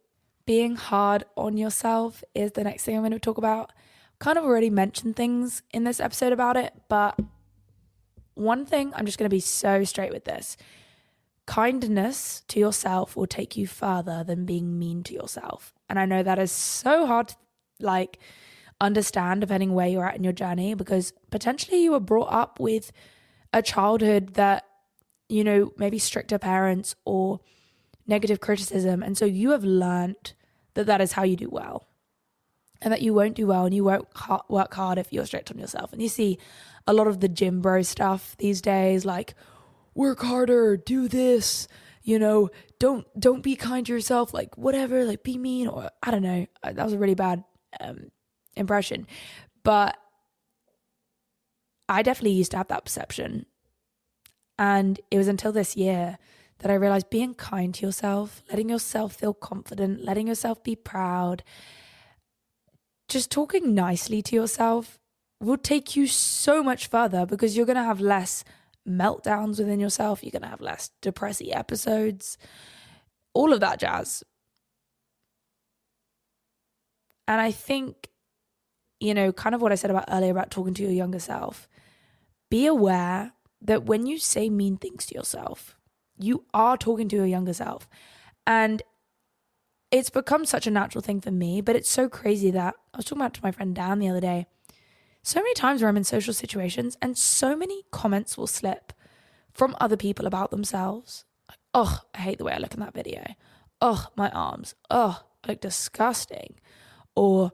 Being hard on yourself is the next thing I'm going to talk about. Kind of already mentioned things in this episode about it, but one thing I'm just going to be so straight with this kindness to yourself will take you further than being mean to yourself. And I know that is so hard to like understand depending where you're at in your journey because potentially you were brought up with a childhood that you know maybe stricter parents or negative criticism and so you have learned that that is how you do well and that you won't do well and you won't work hard if you're strict on yourself and you see a lot of the gym bro stuff these days like work harder do this you know don't don't be kind to yourself like whatever like be mean or i don't know that was a really bad um, impression. But I definitely used to have that perception. And it was until this year that I realized being kind to yourself, letting yourself feel confident, letting yourself be proud, just talking nicely to yourself will take you so much further because you're going to have less meltdowns within yourself. You're going to have less depressive episodes, all of that jazz. And I think you know, kind of what I said about earlier about talking to your younger self, be aware that when you say mean things to yourself, you are talking to your younger self. And it's become such a natural thing for me, but it's so crazy that I was talking about to my friend Dan the other day. So many times where I'm in social situations and so many comments will slip from other people about themselves. Oh, I hate the way I look in that video. Oh, my arms. Oh, I look disgusting. Or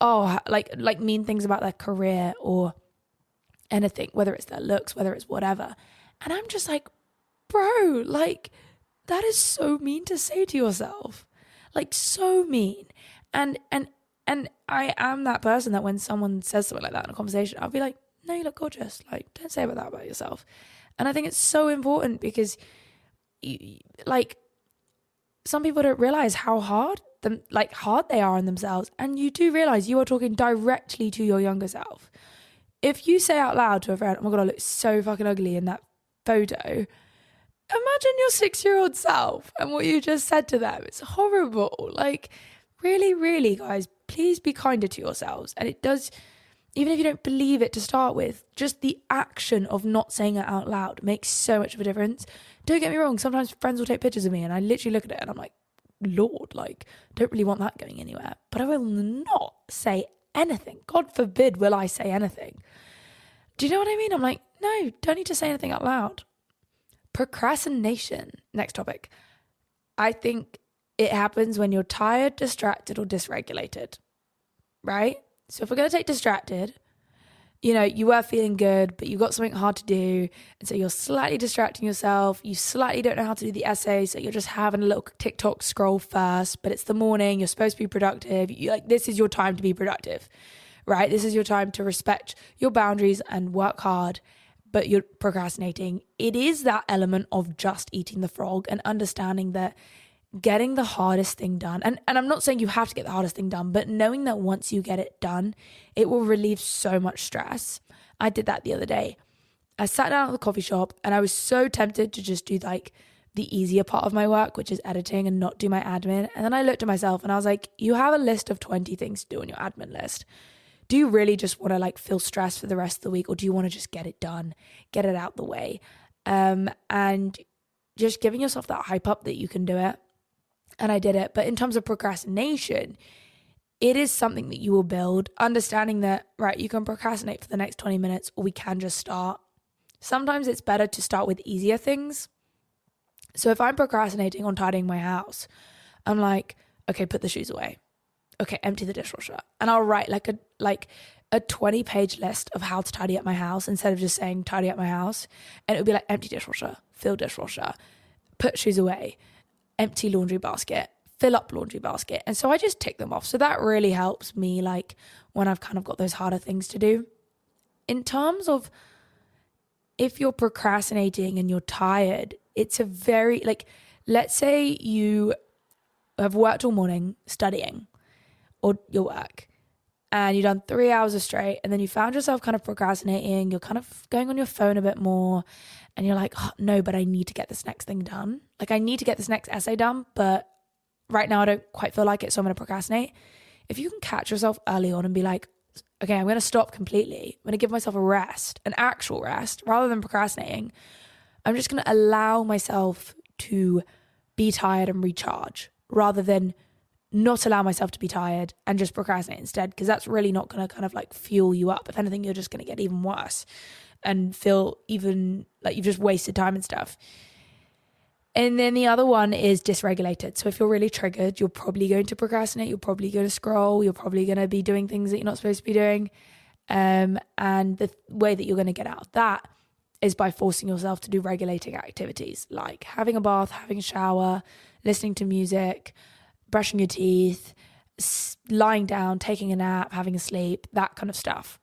oh like like mean things about their career or anything whether it's their looks whether it's whatever and i'm just like bro like that is so mean to say to yourself. Like so mean. And and and i am that person that when someone says something like that in a conversation i'll be like no you look gorgeous. Like don't say about that about yourself. And I think it's so important because, you, like, some people don't realize how hard them like hard they are on themselves. And you do realize you are talking directly to your younger self. If you say out loud to a friend oh my god i look so fucking ugly in that photo imagine your six year old self and what you just said to them it's horrible like really really guys please be kinder to yourselves and it does even if you don't believe it to start with just the action of not saying it out loud makes so much of a difference don't get me wrong sometimes friends will take pictures of me and i literally look at it and i'm like Lord, like, don't really want that going anywhere. But I will not say anything. God forbid, will I say anything. Do you know what I mean? I'm like, no, don't need to say anything out loud. Procrastination. Next topic. I think it happens when you're tired, distracted, or dysregulated, right? So if we're going to take distracted, you know, you were feeling good, but you got something hard to do. And so you're slightly distracting yourself. You slightly don't know how to do the essay. So you're just having a little TikTok scroll first, but it's the morning. You're supposed to be productive. You like, this is your time to be productive, right? This is your time to respect your boundaries and work hard, but you're procrastinating. It is that element of just eating the frog and understanding that getting the hardest thing done and, and i'm not saying you have to get the hardest thing done but knowing that once you get it done it will relieve so much stress. I did that the other day. I sat down at the coffee shop and i was so tempted to just do like the easier part of my work which is editing and not do my admin. And then i looked at myself and i was like you have a list of 20 things to do on your admin list do you really just want to like feel stressed for the rest of the week or do you want to just get it done get it out the way um and just giving yourself that hype up that you can do it and I did it. But in terms of procrastination, it is something that you will build, understanding that, right, you can procrastinate for the next 20 minutes or we can just start. Sometimes it's better to start with easier things. So if I'm procrastinating on tidying my house, I'm like, okay, put the shoes away. Okay, empty the dishwasher. And I'll write like a like a 20 page list of how to tidy up my house instead of just saying tidy up my house. And it would be like empty dishwasher, fill dishwasher, put shoes away, empty laundry basket, fill up laundry basket. And so I just tick them off. So that really helps me, like when I've kind of got those harder things to do. In terms of if you're procrastinating and you're tired, it's a very, like, let's say you have worked all morning studying or your work and you've done three hours straight and then you found yourself kind of procrastinating, you're kind of going on your phone a bit more and you're like, oh, no, but I need to get this next thing done. Like, I need to get this next essay done, but right now I don't quite feel like it, so I'm going to procrastinate. If you can catch yourself early on and be like, okay, I'm going to stop completely, I'm going to give myself a rest, an actual rest, rather than procrastinating, I'm just going to allow myself to be tired and recharge rather than not allow myself to be tired and just procrastinate instead because that's really not going to kind of like fuel you up if anything you're just going to get even worse and feel even like you've just wasted time and stuff. And then the other one is dysregulated. So if you're really triggered, you're probably going to procrastinate, you're probably going to scroll, you're probably going to be doing things that you're not supposed to be doing. Um, and the way that you're going to get out of that is by forcing yourself to do regulating activities like having a bath, having a shower, listening to music, brushing your teeth, lying down, taking a nap, having a sleep, that kind of stuff.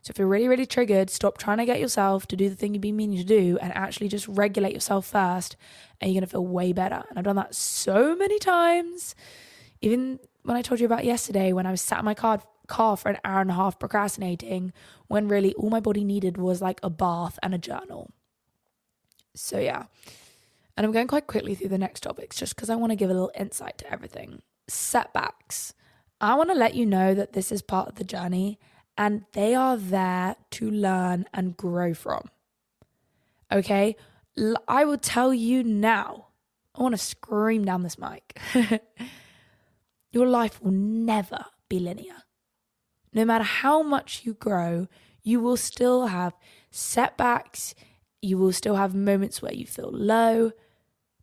So if you're really, really triggered, stop trying to get yourself to do the thing you've been meaning to do and actually just regulate yourself first and you're going to feel way better. And I've done that so many times. Even when I told you about yesterday when I was sat in my car, car for an hour and a half procrastinating when really all my body needed was like a bath and a journal. So yeah. And I'm going quite quickly through the next topics just because I want to give a little insight to everything. Setbacks. I want to let you know that this is part of the journey and they are there to learn and grow from. Okay? I will tell you now. I want to scream down this mic. *laughs* Your life will never be linear. No matter how much you grow, you will still have setbacks. You will still have moments where you feel low.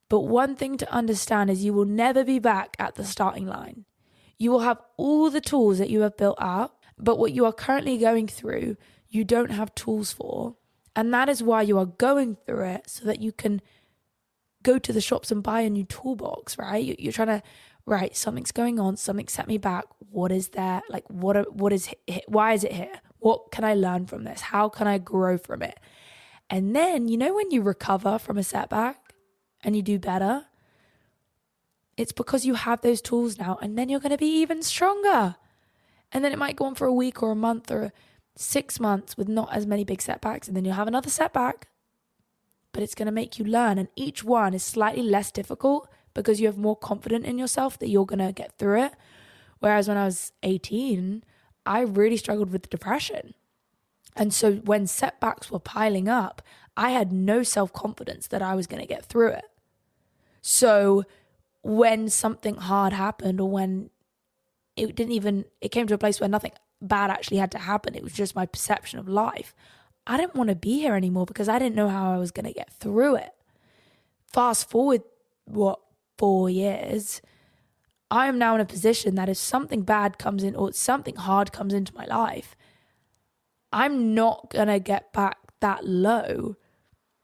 But one thing to understand is you will never be back at the starting line. You will have all the tools that you have built up but what you are currently going through, you don't have tools for. And that is why you are going through it so that you can go to the shops and buy a new toolbox, right? You're trying to, right, something's going on, something set me back. What is there? Like, what, what is, why is it here? What can I learn from this? How can I grow from it? And then, you know, when you recover from a setback and you do better, it's because you have those tools now, and then you're going to be even stronger. And then it might go on for a week or a month or six months with not as many big setbacks, and then you'll have another setback. But it's going to make you learn, and each one is slightly less difficult because you have more confidence in yourself that you're going to get through it. Whereas when I was 18, I really struggled with depression. And so when setbacks were piling up, I had no self confidence that I was going to get through it. So when something hard happened or when it didn't even it came to a place where nothing bad actually had to happen it was just my perception of life i didn't want to be here anymore because i didn't know how i was going to get through it fast forward what 4 years i am now in a position that if something bad comes in or something hard comes into my life i'm not going to get back that low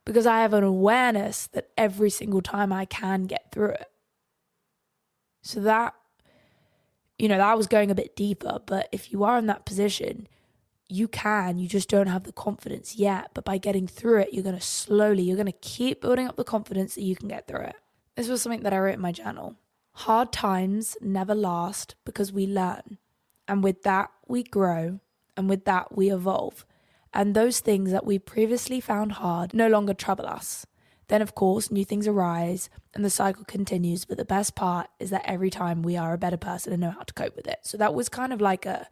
because i have an awareness that every single time i can get through it so that, you know, that was going a bit deeper. But if you are in that position, you can, you just don't have the confidence yet. But by getting through it, you're going to slowly, you're going to keep building up the confidence that you can get through it. This was something that I wrote in my journal. Hard times never last because we learn. And with that, we grow. And with that, we evolve. And those things that we previously found hard no longer trouble us. Then, of course, new things arise and the cycle continues. But the best part is that every time we are a better person and know how to cope with it. So that was kind of like a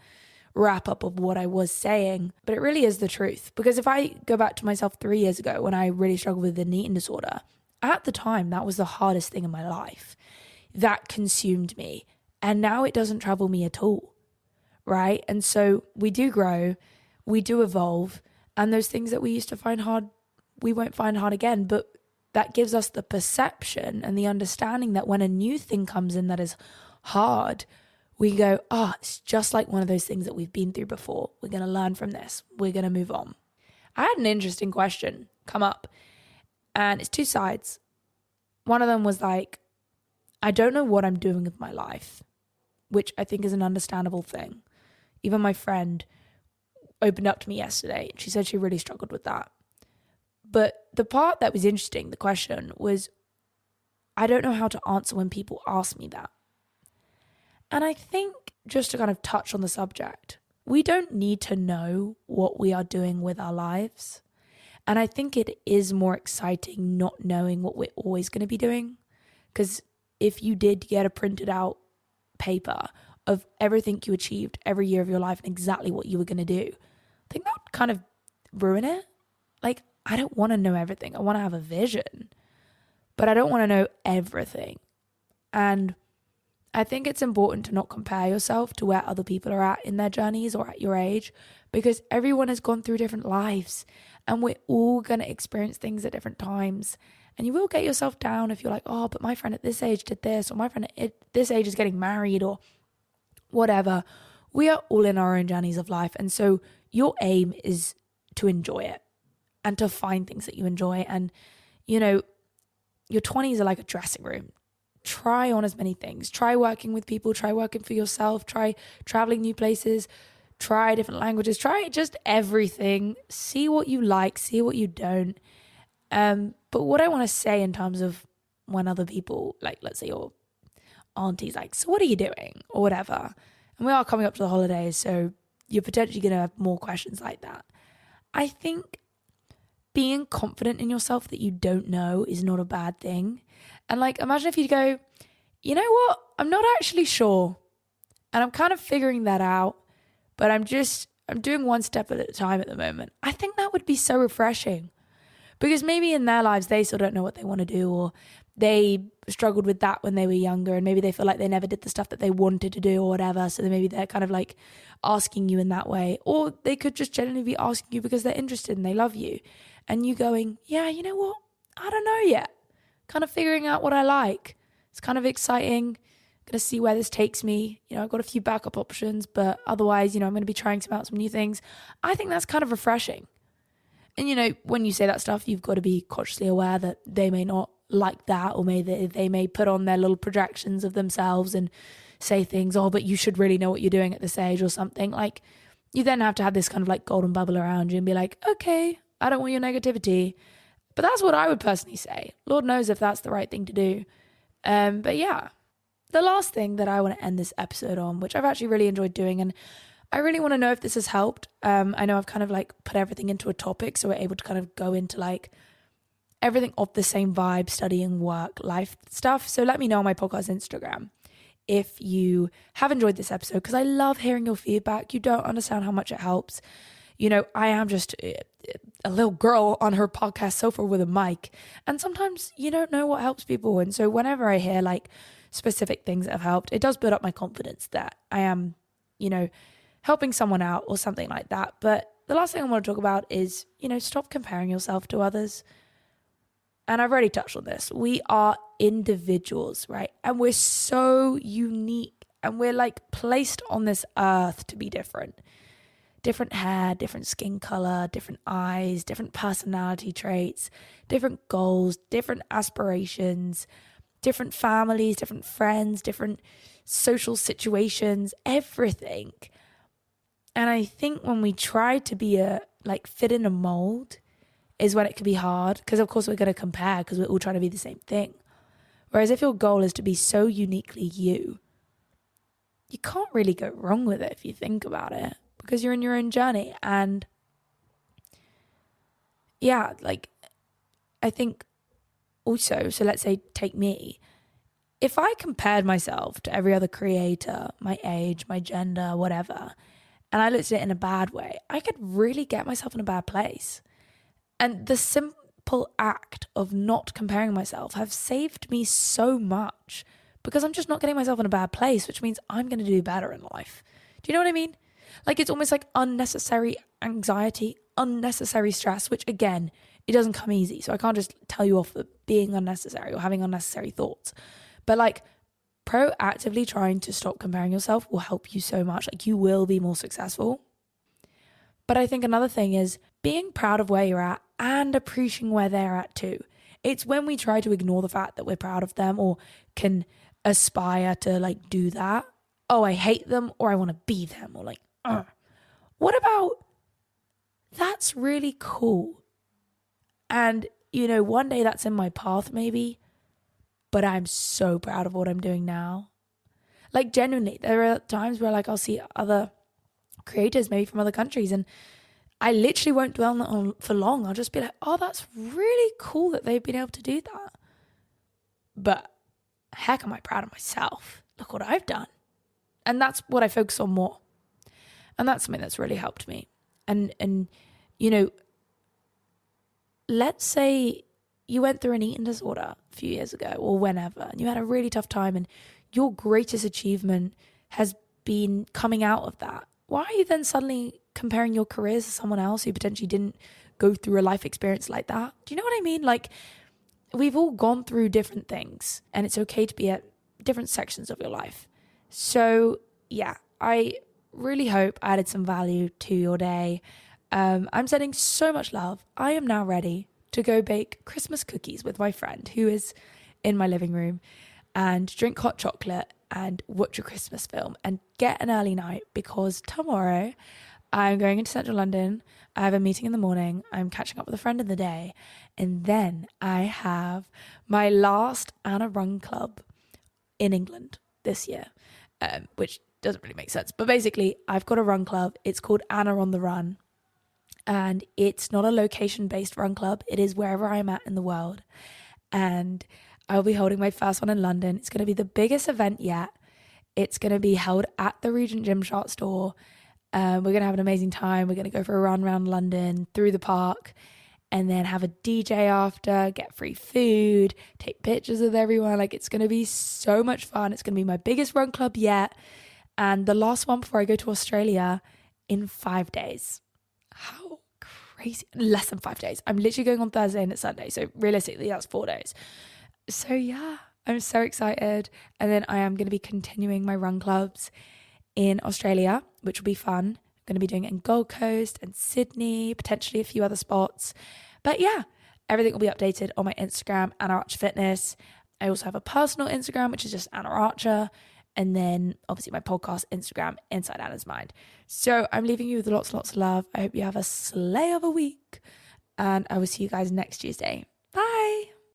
wrap up of what I was saying. But it really is the truth. Because if I go back to myself three years ago when I really struggled with an eating disorder, at the time, that was the hardest thing in my life. That consumed me. And now it doesn't trouble me at all. Right. And so we do grow, we do evolve. And those things that we used to find hard, we won't find hard again. But that gives us the perception and the understanding that when a new thing comes in that is hard, we go, oh, it's just like one of those things that we've been through before. We're going to learn from this. We're going to move on. I had an interesting question come up, and it's two sides. One of them was like, I don't know what I'm doing with my life, which I think is an understandable thing. Even my friend opened up to me yesterday. And she said she really struggled with that. But the part that was interesting, the question was I don't know how to answer when people ask me that. And I think just to kind of touch on the subject, we don't need to know what we are doing with our lives. And I think it is more exciting not knowing what we're always going to be doing. Because if you did get a printed out paper of everything you achieved every year of your life and exactly what you were going to do, I think that would kind of ruin it. Like, I don't want to know everything. I want to have a vision, but I don't want to know everything. And I think it's important to not compare yourself to where other people are at in their journeys or at your age because everyone has gone through different lives and we're all going to experience things at different times. And you will get yourself down if you're like, oh, but my friend at this age did this, or my friend at this age is getting married, or whatever. We are all in our own journeys of life. And so your aim is to enjoy it and to find things that you enjoy. And, you know, your 20s are like a dressing room. Try on as many things. Try working with people, try working for yourself, try traveling new places, try different languages, try just everything. See what you like, see what you don't. Um, but what I want to say in terms of when other people, like let's say your auntie's like, so what are you doing? Or whatever. And we are coming up to the holidays, so you're potentially going to have more questions like that. I think being confident in yourself that you don't know is not a bad thing. And like, imagine if you go, you know what? I'm not actually sure. And I'm kind of figuring that out, but I'm just, I'm doing one step at a time at the moment. I think that would be so refreshing because maybe in their lives they still don't know what they want to do or they struggled with that when they were younger and maybe they feel like they never did the stuff that they wanted to do or whatever so maybe they're kind of like asking you in that way or they could just genuinely be asking you because they're interested and they love you and you going, yeah, you know what? I don't know yet. Kind of figuring out what I like. It's kind of exciting. To see where this takes me. You know, I've got a few backup options, but otherwise, you know, I'm to be trying some out some new things. I think that's kind of refreshing. And you know, when you say that stuff, you've got to be consciously aware that they may not like that, or may they, they may put on their little projections of themselves and say things. Oh, but you should really know what you're doing at this age, or something. Like, you then have to have this kind of like golden bubble around you and be like, okay, I don't want your negativity. But that's what I would personally say. Lord knows if that's the right thing to do. Um, but yeah, the last thing that I want to end this episode on, which I've actually really enjoyed doing, and I really want to know if this has helped. Um, I know I've kind of like put everything into a topic, so we're able to kind of go into like everything of the same vibe, studying, work, life stuff. So let me know on my podcast Instagram if you have enjoyed this episode because I love hearing your feedback. You don't understand how much it helps. You know, I am just eh, eh, a little girl on her podcast sofa with a mic, and sometimes you don't know what helps people. And so whenever I hear like specific things that have helped, it does build up my confidence that I am, you know, helping someone out or something like that. But the last thing I want to talk about is, you know, stop comparing yourself to others. And I've already touched on this. We are individuals, right? And we're so unique and we're like placed on this earth to be different. Different hair, different skin color, different eyes, different personality traits, different goals, different aspirations, different families, different friends, different social situations, everything. And I think when we try to be a like fit in a mold is when it can be hard because of course we're going to compare because we're all trying to be the same thing. Whereas if your goal is to be so uniquely you, you can't really go wrong with it if you think about it because you're in your own journey and yeah, like I think also, so let's say take me, if I compared myself to every other creator, my age, my gender, whatever, and I looked at it in a bad way, I could really get myself in a bad place. And the simple act of not comparing myself have saved me so much because I'm just not getting myself in a bad place, which means I'm going to do better in life. Do you know what I mean? Like it's almost like unnecessary anxiety, unnecessary stress, which again, it doesn't come easy. So I can't just tell you off for being unnecessary or having unnecessary thoughts. But like proactively trying to stop comparing yourself will help you so much. Like you will be more successful. But I think another thing is being proud of where you're at and appreciating where they're at too. It's when we try to ignore the fact that we're proud of them or can aspire to like do that. Oh, I hate them or I want to be them or like, uh. what about that's really cool. And, you know, one day that's in my path maybe, but I'm so proud of what I'm doing now. Like genuinely, there are times where like I'll see other creators maybe from other countries and I literally won't dwell on it for long. I'll just be like, "Oh, that's really cool that they've been able to do that." But heck am I proud of myself. Look what I've done. And that's what I focus on more. And that's something that's really helped me. And and you know, let's say you went through an eating disorder a few years ago or whenever, and you had a really tough time, and your greatest achievement has been coming out of that. Why are you then suddenly comparing your careers to someone else who potentially didn't go through a life experience like that? Do you know what I mean? Like, we've all gone through different things, and it's okay to be at different sections of your life. So, yeah, I really hope I added some value to your day. Um, I'm sending so much love. I am now ready to go bake Christmas cookies with my friend who is in my living room and drink hot chocolate and watch a Christmas film and get an early night because tomorrow I'm going into central London. I have a meeting in the morning. I'm catching up with a friend in the day. And then I have my last Anna Run Club in England this year, um, which doesn't really make sense. But basically, I've got a run club. It's called Anna on the Run and it's not a location based run club. It is wherever I'm at in the world. And I'll be holding my first one in London. It's going to be the biggest event yet. It's going to be held at the Regent Gymshark store. Um, we're going to have an amazing time. We're going to go for a run around London through the park and then have a DJ after, get free food, take pictures with everyone. Like it's going to be so much fun. It's going to be my biggest run club yet. And the last one before I go to Australia in five days. How crazy. Less than five days. I'm literally going on Thursday and it's Sunday. So realistically, that's four days. So yeah, I'm so excited. And then I am going to be continuing my run clubs in Australia, which will be fun. I'm going to be doing it in Gold Coast and Sydney, potentially a few other spots. But yeah, everything will be updated on my Instagram, Anna Archer Fitness. I also have a personal Instagram, which is just Anna Archer and then obviously my podcast, Instagram, Inside Anna's Mind. So I'm leaving you with lots, lots of love. I hope you have a slay of a week. and I will see you guys next Tuesday.